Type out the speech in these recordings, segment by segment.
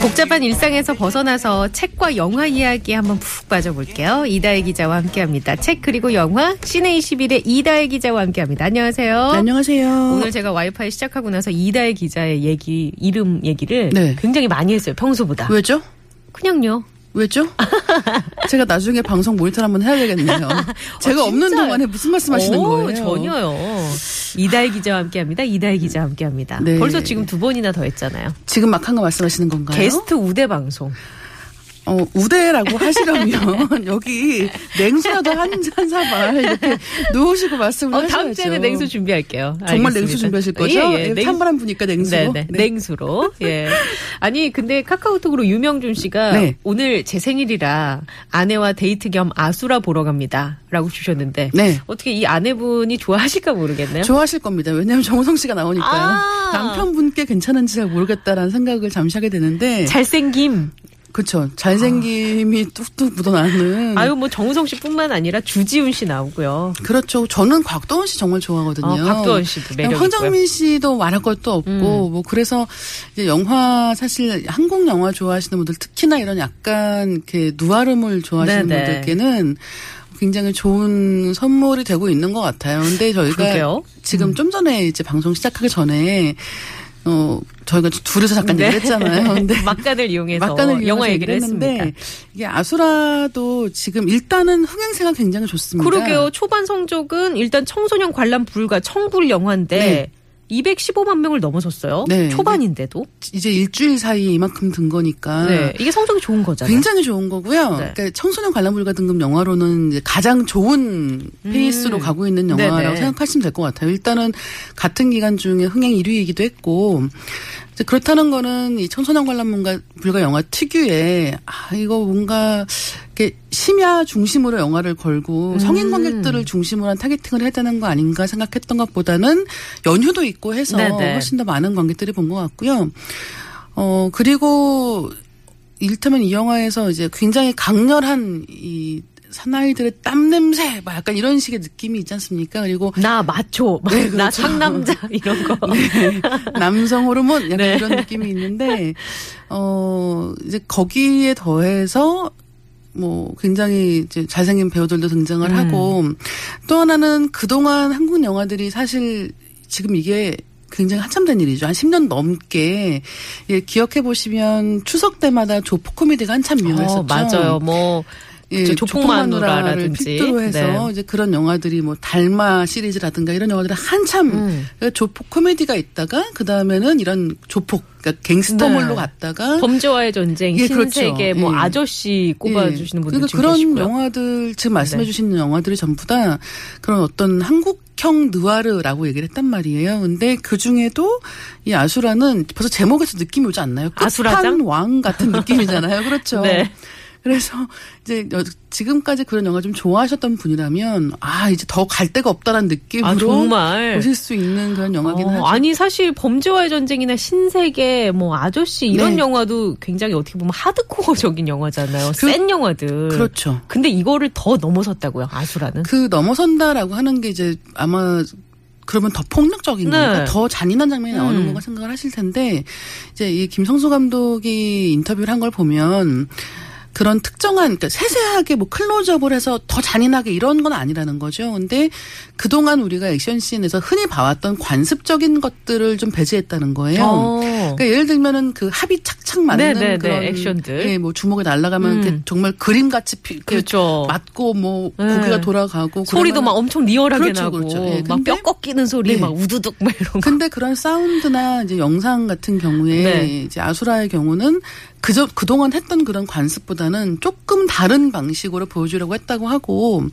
복잡한 일상에서 벗어나서 책과 영화 이야기에 한번 푹 빠져볼게요. 이다혜 기자와 함께합니다. 책 그리고 영화 씨네 21의 이다혜 기자와 함께합니다. 안녕하세요. 네, 안녕하세요. 오늘 제가 와이파이 시작하고 나서 이다혜 기자의 얘기 이름 얘기를 네. 굉장히 많이 했어요. 평소보다. 왜죠? 그냥요. 왜죠? 제가 나중에 방송 모니터 한번 해야 되겠네요. 제가 없는 어, 진짜요? 동안에 무슨 말씀 하시는 오, 거예요? 전혀요. 이다혜 기자와 함께 합니다. 이다혜 기자와 함께 합니다. 네. 벌써 지금 두 번이나 더 했잖아요. 지금 막 한 거 말씀하시는 건가요? 게스트 우대 방송. 어, 우대라고 하시려면 여기 냉수라도 한, 한 사발 이렇게 놓으시고 말씀을 어, 하셔야죠. 다음 주에는 냉수 준비할게요. 정말 알겠습니다. 냉수 준비하실 거죠? 예, 예. 예, 찬바람 부니까 냉수로. 네네. 네. 냉수로. 예. 아니, 근데 카카오톡으로 유명준 씨가 네. 오늘 제 생일이라 아내와 데이트 겸 아수라 보러 갑니다. 라고 주셨는데. 네. 어떻게 이 아내분이 좋아하실까 모르겠네요. 좋아하실 겁니다. 왜냐하면 정우성 씨가 나오니까요. 아. 남편분께 괜찮은지 잘 모르겠다라는 생각을 잠시 하게 되는데. 잘생김. 그렇죠. 잘생김이 뚝뚝 묻어나는. 아유, 뭐 정우성 씨뿐만 아니라 주지훈 씨 나오고요. 그렇죠. 저는 곽도원 씨 정말 좋아하거든요. 어, 박도원 씨도 매력 있고요. 황정민 씨도 말할 것도 없고 음. 뭐 그래서 이제 영화 사실 한국 영화 좋아하시는 분들 특히나 이런 약간 이렇게 누아름을 좋아하시는 네네. 분들께는 굉장히 좋은 선물이 되고 있는 것 같아요. 근데 저희가 그러게요. 음. 지금 좀 전에 이제 방송 시작하기 전에 어 저희가 둘이서 잠깐 네. 얘기를 했잖아요. 근데 막간을 이용해서 막간을 영화 얘기를 했는데 했습니다. 이게 아수라도 지금 일단은 흥행세가 굉장히 좋습니다. 그러게요. 초반 성적은 일단 청소년 관람 불가 청불 영화인데 네. 215만 명을 넘어섰어요. 네. 초반인데도. 이제 일주일 사이에 이만큼 든 거니까 네. 이게 성적이 좋은 거잖아요. 굉장히 좋은 거고요. 네. 그러니까 청소년 관람불가 등급 영화로는 가장 좋은 페이스로 가고 있는 영화라고 음. 네네. 생각하시면 될 것 같아요. 일단은 같은 기간 중에 흥행 1위이기도 했고 그렇다는 거는 이 청소년 관람불가 불가 영화 특유의 아 이거 뭔가 이렇게 심야 중심으로 영화를 걸고 음. 성인 관객들을 중심으로 한 타겟팅을 해야 되는 거 아닌가 생각했던 것보다는 연휴도 있고 해서 네네. 훨씬 더 많은 관객들이 본 것 같고요. 어 그리고 일테면 이 영화에서 이제 굉장히 강렬한 이 사나이들의 땀 냄새, 막 약간 이런 식의 느낌이 있지 않습니까? 그리고 나 마초, 막 네, 나 그렇죠. 상남자 이런 거. 남성 호르몬 약간 네. 이런 느낌이 있는데 어 이제 거기에 더해서 뭐 굉장히 이제 잘생긴 배우들도 등장을 음. 하고 또 하나는 그동안 한국 영화들이 사실 지금 이게 굉장히 한참 된 일이죠. 한 10년 넘게 예, 기억해 보시면 추석 때마다 조폭 코미디가 한참 유행했었죠. 어, 맞아요. 뭐 예, 조폭마누라라든지. 필두로 해서 네. 이제 그런 영화들이 뭐 달마 시리즈라든가 이런 영화들이 한참 음. 그러니까 조폭 코미디가 있다가 그 다음에는 이런 조폭 그러니까 갱스터물로 네. 갔다가 범죄와의 전쟁, 예, 그렇죠. 신세계, 뭐 예. 아저씨 꼽아주시는 분들 그러니까 그런 계시고요. 영화들 지금 말씀해 네. 주신 영화들이 전부 다 그런 어떤 한국형 느와르라고 얘기를 했단 말이에요. 근데 그 중에도 이 아수라는 벌써 제목에서 느낌이 오지 않나요? 아수라장? 왕 같은 느낌이잖아요. 그렇죠. 네. 그래서 이제 여- 지금까지 그런 영화 좀 좋아하셨던 분이라면 아 이제 더 갈 데가 없다라는 느낌으로 아, 정말. 보실 수 있는 그런 영화긴 어, 하죠. 아니 사실 범죄와의 전쟁이나 신세계, 뭐 아저씨 이런 네. 영화도 굉장히 어떻게 보면 하드코어적인 영화잖아요. 그- 센 영화들. 그렇죠. 근데 이거를 더 넘어섰다고요. 아수라는. 그 넘어선다라고 하는 게 이제 아마 그러면 더 폭력적인 네. 건가, 더 잔인한 장면이 나오는 음. 건가 생각을 하실 텐데 이제 이 김성수 감독이 인터뷰를 한 걸 보면 그런 특정한 그러니까 세세하게 뭐 클로즈업을 해서 더 잔인하게 이런 건 아니라는 거죠. 근데 그동안 우리가 액션 씬에서 흔히 봐왔던 관습적인 것들을 좀 배제했다는 거예요. 어. 그러니까 예를 들면은 그 합이 착착 맞는 네, 네, 네, 그런 액션들. 예, 뭐 주먹에 날아가면 음. 정말 그림같이 피, 그 그렇죠. 맞고 뭐 네. 고개가 돌아가고 소리도 막 엄청 리얼하게 그렇죠, 나고 그렇죠. 예, 막 근데- 뼈 꺾이는 소리 네. 막 우두둑 막 이런 거. 근데 그런 사운드나 이제 영상 같은 경우에 네. 이제 아수라의 경우는 그저 그동안 했던 그런 관습보다는 조금 다른 방식으로 보여주려고 했다고 하고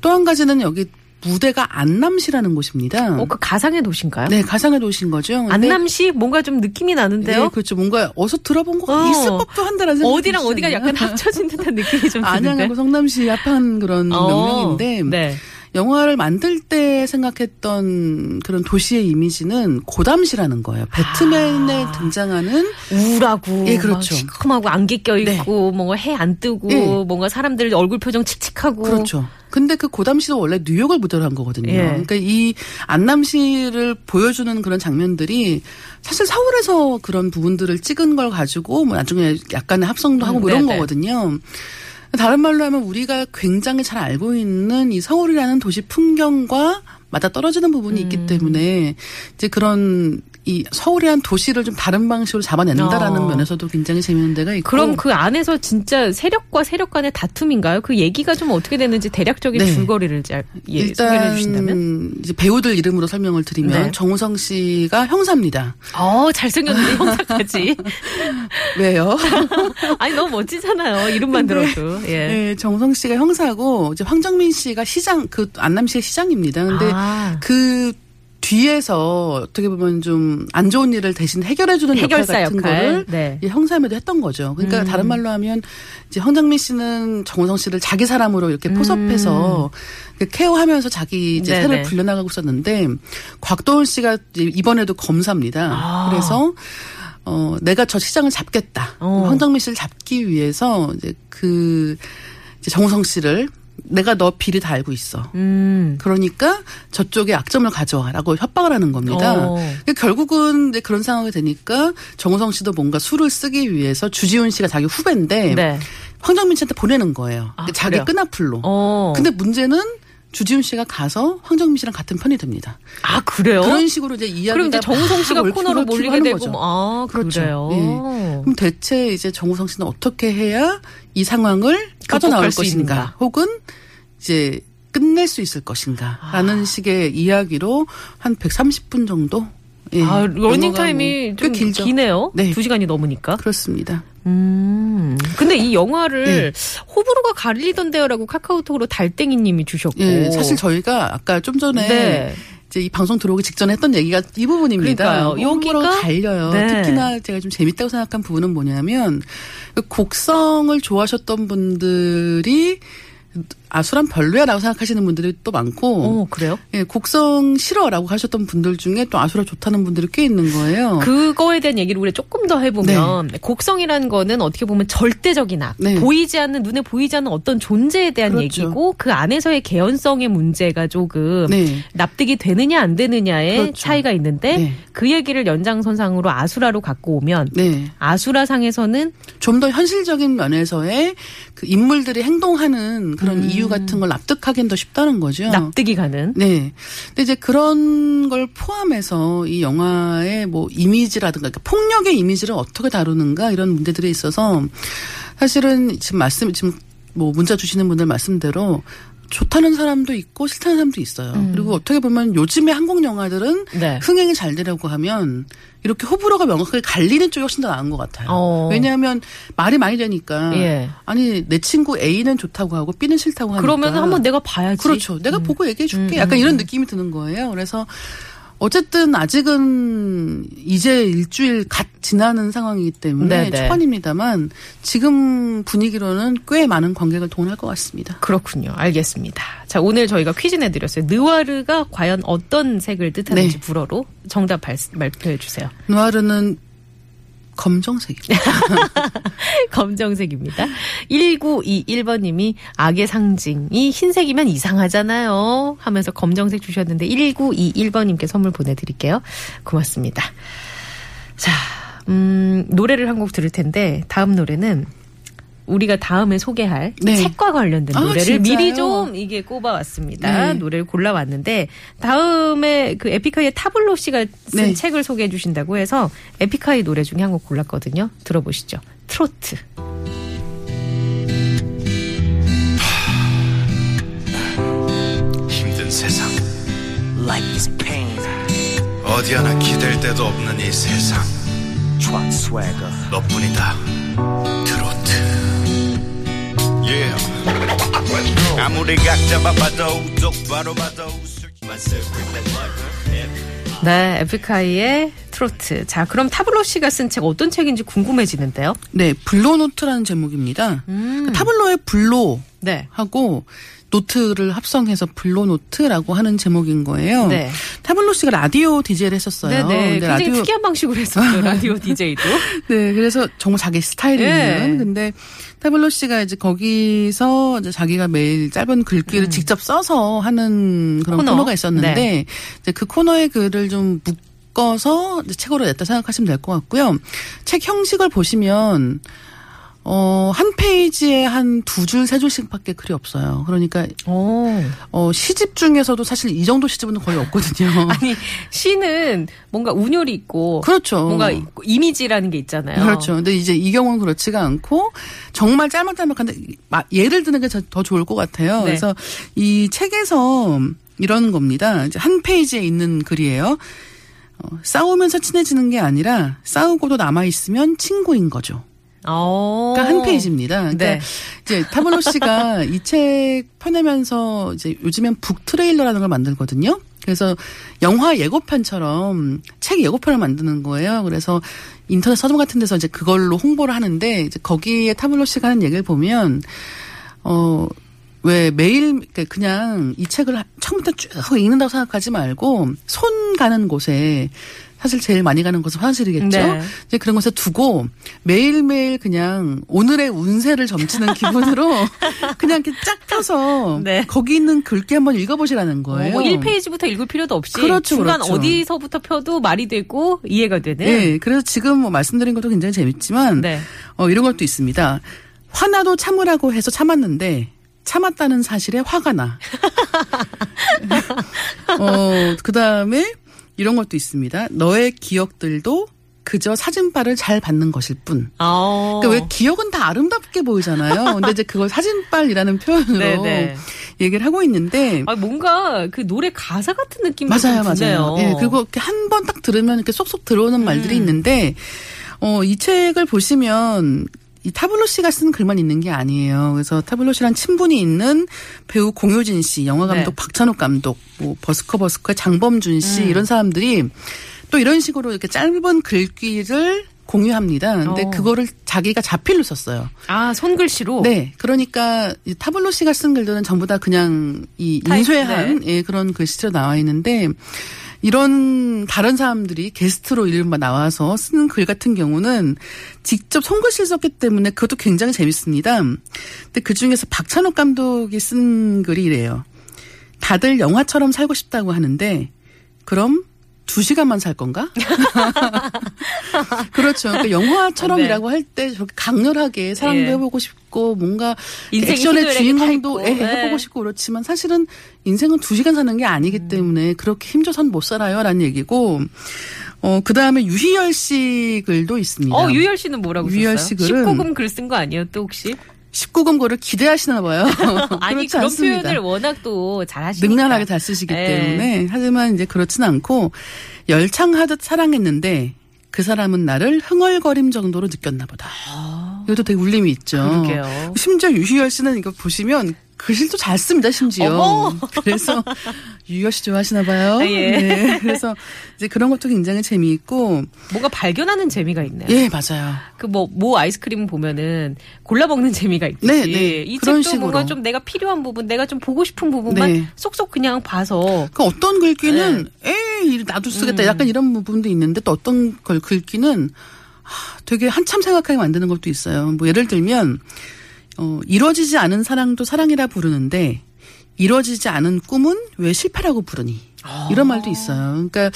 또 한 가지는 여기 무대가 안남시라는 곳입니다. 어, 그 가상의 도시인가요? 네, 가상의 도시인 거죠. 안남시 뭔가 좀 느낌이 나는데요. 네, 그렇죠. 뭔가 어서 들어본 거 어. 있을 법도 한다라는 생각이 어디랑 어디가. 약간 합쳐진 듯한 느낌이 좀 드는데. 안양하고 성남시 합한 그런 어, 명명인데 네. 영화를 만들 때 생각했던 그런 도시의 이미지는 고담시라는 거예요. 배트맨에 아. 등장하는 우울하고 예, 막 그렇죠. 시커하고 안개 껴 있고 뭔가 해 안 뜨고 예. 뭔가 사람들 얼굴 표정 칙칙하고 그렇죠. 근데 그 고담시도 원래 뉴욕을 무대로 한 거거든요. 예. 그러니까 이 안남시를 보여주는 그런 장면들이 사실 서울에서 그런 부분들을 찍은 걸 가지고 뭐 나중에 약간의 합성도 하고 뭐 이런 네네. 거거든요. 다른 말로 하면 우리가 굉장히 잘 알고 있는 이 서울이라는 도시 풍경과 맞아 떨어지는 부분이 음. 있기 때문에 이제 그런 이 서울이란 도시를 좀 다른 방식으로 잡아낸다라는 어. 면에서도 굉장히 재미있는 데가 있고 그럼 그 안에서 진짜 세력과 세력 간의 다툼인가요? 그 얘기가 좀 어떻게 되는지 대략적인 네. 줄거리를 잘 예, 소개해 주신다면? 이제 배우들 이름으로 설명을 드리면 네. 정우성 씨가 형사입니다. 어, 잘생겼는데 형사까지. 왜요? 아니 너무 멋지잖아요. 이름만 들어도. 예. 네, 정우성 씨가 형사고 이제 황정민 씨가 시장 그 안남시의 시장입니다. 근데 아. 그 뒤에서 어떻게 보면 좀 안 좋은 일을 대신 해결해주는 해결사 역할 같은 역할. 거를 네. 이 형사임에도 했던 거죠. 그러니까 음. 다른 말로 하면 이제 황정민 씨는 정우성 씨를 자기 사람으로 이렇게 포섭해서 그 케어하면서 자기 이제 음. 네네. 세를 불려나가고 있었는데 곽도원 씨가 이번에도 검사입니다. 아. 그래서 어 내가 저 시장을 잡겠다. 어. 황정민 씨를 잡기 위해서 이제 그 이제 정우성 씨를 내가 너 비리 다 알고 있어. 음. 그러니까 저쪽에 약점을 가져와라고 협박을 하는 겁니다. 어. 그러니까 결국은 이제 그런 상황이 되니까 정우성 씨도 뭔가 수를 쓰기 위해서 주지훈 씨가 자기 후배인데 네. 황정민 씨한테 보내는 거예요. 아, 자기 그래요? 끄나풀로. 어. 근데 문제는 주지훈 씨가 가서 황정민 씨랑 같은 편이 됩니다. 아, 그래요? 그런 식으로 이제 이야기가 그럼 이제 정우성 씨가 막 코너로 몰리게 되고 거죠. 뭐, 아, 그렇죠. 그래요. 예. 그럼 대체 이제 정우성 씨는 어떻게 해야 이 상황을 빠져나올 것인가? 있는가? 혹은 이제 끝낼 수 있을 것인가라는 식의 이야기로 한 130분 정도 예, 아, 러닝 타임이 뭐좀꽤 길죠. 기네요. 네. 두 시간이 넘으니까. 그렇습니다. 음. 근데 이 영화를 네. 호불호가 갈리던데요라고 카카오톡으로 달땡이님이 주셨고. 예, 사실 저희가 아까 좀 전에 네. 이제 이 방송 들어오기 직전에 했던 얘기가 이 부분입니다. 그러니까요. 호불호가 여기가 갈려요. 네. 특히나 제가 좀 재밌다고 생각한 부분은 뭐냐면 그 곡성을 좋아하셨던 분들이 아수란 별로야라고 생각하시는 분들이 또 많고 어, 그래요? 예, 곡성 싫어라고 하셨던 분들 중에 또 아수라 좋다는 분들이 꽤 있는 거예요. 그거에 대한 얘기를 우리 조금 더 해보면 곡성이라는 거는 어떻게 보면 절대적인 악, 네. 보이지 않는 눈에 보이지 않는 어떤 존재에 대한 그렇죠. 얘기고 그 안에서의 개연성의 문제가 조금 네. 납득이 되느냐 안 되느냐의 그렇죠. 차이가 있는데 네. 그 얘기를 연장선상으로 아수라로 갖고 오면 네. 아수라 상에서는 좀 더 현실적인 면에서의 그 인물들이 행동하는 그런 이유 같은 걸 납득하기는 더 쉽다는 거죠. 음. 납득이 가는 네. 근데 이제 그런 걸 포함해서 이 영화의 뭐 이미지라든가 그러니까 폭력의 이미지를 어떻게 다루는가 이런 문제들이 있어서 사실은 지금 말씀 지금 뭐 문자 주시는 분들 말씀대로 좋다는 사람도 있고 싫다는 사람도 있어요. 그리고 어떻게 보면 요즘의 한국 영화들은 음. 네. 흥행이 잘 되려고 하면 이렇게 호불호가 명확하게 갈리는 쪽이 훨씬 더 나은 것 같아요. 어. 왜냐하면 말이 많이 되니까 예. 아니 내 친구 A는 좋다고 하고 B는 싫다고 하니까 그러면 한번 내가 봐야지. 그렇죠. 내가 보고 얘기해 줄게. 음, 약간 음, 이런 느낌이 드는 거예요. 그래서 어쨌든 아직은 이제 일주일 갓 지나는 상황이기 때문에 네네. 초반입니다만 지금 분위기로는 꽤 많은 관객을 동원할 것 같습니다. 그렇군요. 알겠습니다. 자, 오늘 저희가 퀴즈 내드렸어요. 느와르가 과연 어떤 색을 뜻하는지 네. 불어로 정답 발, 발표해 주세요. 누아르는 검정색입니다. 검정색입니다. 1921번님이 악의 상징이 흰색이면 이상하잖아요. 하면서 검정색 주셨는데 1921번님께 선물 보내드릴게요. 고맙습니다. 자, 음, 노래를 한 곡 들을 텐데 다음 노래는 우리가 다음에 소개할 네. 책과 관련된 아, 노래를 진짜요? 미리 좀 이게 꼽아왔습니다. 네. 노래를 골라왔는데 다음에 그 에픽하이의 타블로 씨가 쓴 네. 책을 소개해 주신다고 해서 에픽하이 노래 중에 한 곡 골랐거든요. 들어보시죠. 트로트. 힘든 세상 Life is pain. 어디 하나 기댈 데도 없는 이 세상. 너뿐이다 트로트 네, 에픽하이의 트로트. 자, 그럼 타블로 씨가 쓴 책 어떤 책인지 궁금해지는데요. 네, 블로노트라는 제목입니다. 음. 타블로의 블로 네. 하고 노트를 합성해서 블로노트라고 하는 제목인 거예요. 네. 타블로 씨가 라디오 DJ를 했었어요. 네네. 근데 굉장히 특이한 방식으로 했었죠. 라디오 DJ도. 네, 그래서 정말 자기 스타일이 네. 있는. 근데 타블로 씨가 이제 거기서 이제 자기가 매일 짧은 글귀를 직접 써서 하는 그런 음. 코너. 코너. 가 있었는데 네. 이제 그 코너의 글을 좀 묶 어서 이제 책으로 냈다 생각하시면 될 것 같고요. 책 형식을 보시면 어, 한 페이지에 한 두 줄, 세 줄씩 밖에 글이 없어요. 그러니까, 오. 어, 시집 중에서도 사실 이 정도 시집은 거의 없거든요. 아니, 시는 뭔가 운율이 있고. 그렇죠. 뭔가 이미지라는 게 있잖아요. 그렇죠. 근데 이제 이 경우는 그렇지가 않고 정말 짤막짤막한데 마- 예를 드는 게 더 좋을 것 같아요. 네. 그래서 이 책에서 이런 겁니다. 이제 한 페이지에 있는 글이에요. 어, 싸우면서 친해지는 게 아니라 싸우고도 남아 있으면 친구인 거죠. 어. 그러니까 한 페이지입니다. 그러니까 네. 이제 타블로 씨가 이 책 펴내면서 이제 요즘엔 북 트레일러라는 걸 만들거든요. 그래서 영화 예고편처럼 책 예고편을 만드는 거예요. 그래서 인터넷 서점 같은 데서 이제 그걸로 홍보를 하는데 이제 거기에 타블로 씨가 하는 얘기를 보면 어. 왜 매일 그냥 이 책을 처음부터 쭉 읽는다고 생각하지 말고 손 가는 곳에 사실 제일 많이 가는 곳은 화장실이겠죠. 네. 이제 그런 곳에 두고 매일매일 그냥 오늘의 운세를 점치는 기분으로 그냥 이렇게 쫙 펴서 네. 거기 있는 글귀 한번 읽어보시라는 거예요. 뭐 1페이지부터 읽을 필요도 없이 그렇죠, 중간 그렇죠. 어디서부터 펴도 말이 되고 이해가 되는. 네, 그래서 지금 뭐 말씀드린 것도 굉장히 재밌지만 네. 어, 이런 것도 있습니다. 화나도 참으라고 해서 참았는데 참았다는 사실에 화가 나. 어, 그 다음에 이런 것도 있습니다. 너의 기억들도 그저 사진빨을 잘 받는 것일 뿐. 아. 그러니까 왜 기억은 다 아름답게 보이잖아요. 근데 이제 그걸 사진빨이라는 표현으로 네네. 얘기를 하고 있는데 아, 뭔가 그 노래 가사 같은 느낌이 맞아요. 맞아요. 예, 그리고 이렇게 한 번 딱 들으면 이렇게 쏙쏙 들어오는 말들이 음. 있는데, 어, 이 책을 보시면 이 타블로 씨가 쓴 글만 있는 게 아니에요. 그래서 타블로 씨랑 친분이 있는 배우 공효진 씨, 영화 감독 네. 박찬욱 감독, 뭐 버스커 버스커의 장범준 씨 음. 이런 사람들이 또 이런 식으로 이렇게 짧은 글귀를 공유합니다. 근데 어. 그거를 자기가 자필로 썼어요. 아, 손글씨로? 네, 그러니까 이 타블로 씨가 쓴 글들은 전부 다 그냥 이 인쇄한 네. 예, 그런 글씨로 나와 있는데 이런 다른 사람들이 게스트로 이른바 나와서 쓰는 글 같은 경우는 직접 손글씨를 썼기 때문에 그것도 굉장히 재밌습니다. 근데 그 중에서 박찬욱 감독이 쓴 글이 이래요. 다들 영화처럼 살고 싶다고 하는데 그럼 두 시간만 살 건가? 그렇죠. 그러니까 영화처럼이라고 할때 저렇게 강렬하게 사랑도 예. 해보고 싶고 뭔가 인생이 액션의 주인공도 타 예, 있고. 네. 해보고 싶고 그렇지만 사실은 인생은 두 시간 사는 게 아니기 음. 때문에 그렇게 힘줘선 못 살아요라는 얘기고 어 그 다음에 유희열 씨 글도 있습니다. 어, 유열 씨는 뭐라고 유열 썼어요? 씨 글은 19금 글 쓴 거 아니에요, 또 혹시? 19금 글을 기대하시나 봐요. 아니, 그렇지 그런 않습니다. 표현을 워낙 또 잘하시니까. 능란하게 잘 쓰시기 예. 때문에 하지만 이제 그렇진 않고 열창하듯 사랑했는데 그 사람은 나를 흥얼거림 정도로 느꼈나 보다. 이것도 되게 울림이 있죠. 아. 그러게요. 심지어 유희열 씨는 이거 보시면 글씨도 잘 씁니다, 심지어. 어머. 그래서 유희열 씨 좋아하시나 봐요. 아, 예. 네. 그래서 이제 그런 것도 굉장히 재미있고 뭔가 발견하는 재미가 있네요. 예, 맞아요. 그뭐모 아이스크림 보면은 골라 먹는 재미가 있듯이 네, 네. 이 그런 책도 뭔가 식으로. 좀 내가 필요한 부분, 내가 좀 보고 싶은 부분만 네. 쏙쏙 그냥 봐서 그 어떤 글귀는 네. 에이 나도 쓰겠다 음. 약간 이런 부분도 있는데 또 어떤 걸 글귀는 하, 되게 한참 생각하게 만드는 것도 있어요. 뭐 예를 들면 어, 이루어지지 않은 사랑도 사랑이라 부르는데 이루어지지 않은 꿈은 왜 실패라고 부르니? 이런 말도 있어요. 그러니까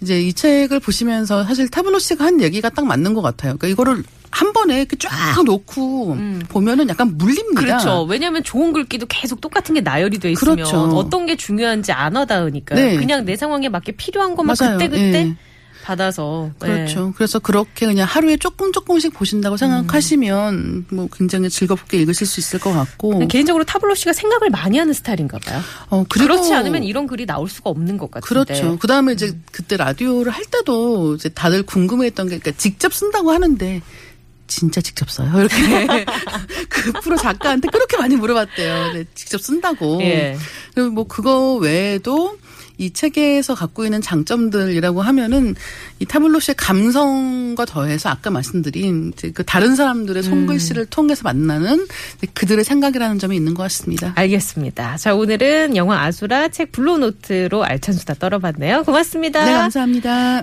이제 이 책을 보시면서 사실 타블로 씨가 한 얘기가 딱 맞는 것 같아요. 그러니까 이거를 한 번에 이렇게 쫙 놓고 보면은 약간 물립니다. 음. 그렇죠. 왜냐하면 좋은 글귀도 계속 똑같은 게 나열이 돼 있으면 그렇죠. 어떤 게 중요한지 안 와닿으니까 네. 그냥 내 상황에 맞게 필요한 것만 맞아요. 그때 그때 예. 받아서 예. 그렇죠. 그래서 그렇게 그냥 하루에 조금 조금씩 보신다고 생각하시면 뭐 굉장히 즐겁게 읽으실 수 있을 것 같고. 개인적으로 타블로 씨가 생각을 많이 하는 스타일인가 봐요. 어, 그렇지 않으면 이런 글이 나올 수가 없는 것 같은데. 그렇죠. 그 다음에 이제 그때 라디오를 할 때도 이제 다들 궁금해했던 게, 그러니까 직접 쓴다고 하는데 진짜 직접 써요? 이렇게 그 프로 작가한테 그렇게 많이 물어봤대요. 네, 직접 쓴다고. 예. 그리고 뭐 그거 외에도 이 책에서 갖고 있는 장점들이라고 하면은 이 타블로시의 감성과 더해서 아까 말씀드린 그 다른 사람들의 손글씨를 통해서 만나는 그들의 생각이라는 점이 있는 것 같습니다. 알겠습니다. 자, 오늘은 영화 아수라 책 블루노트로 알찬 수다 떨어봤네요. 고맙습니다. 네, 감사합니다.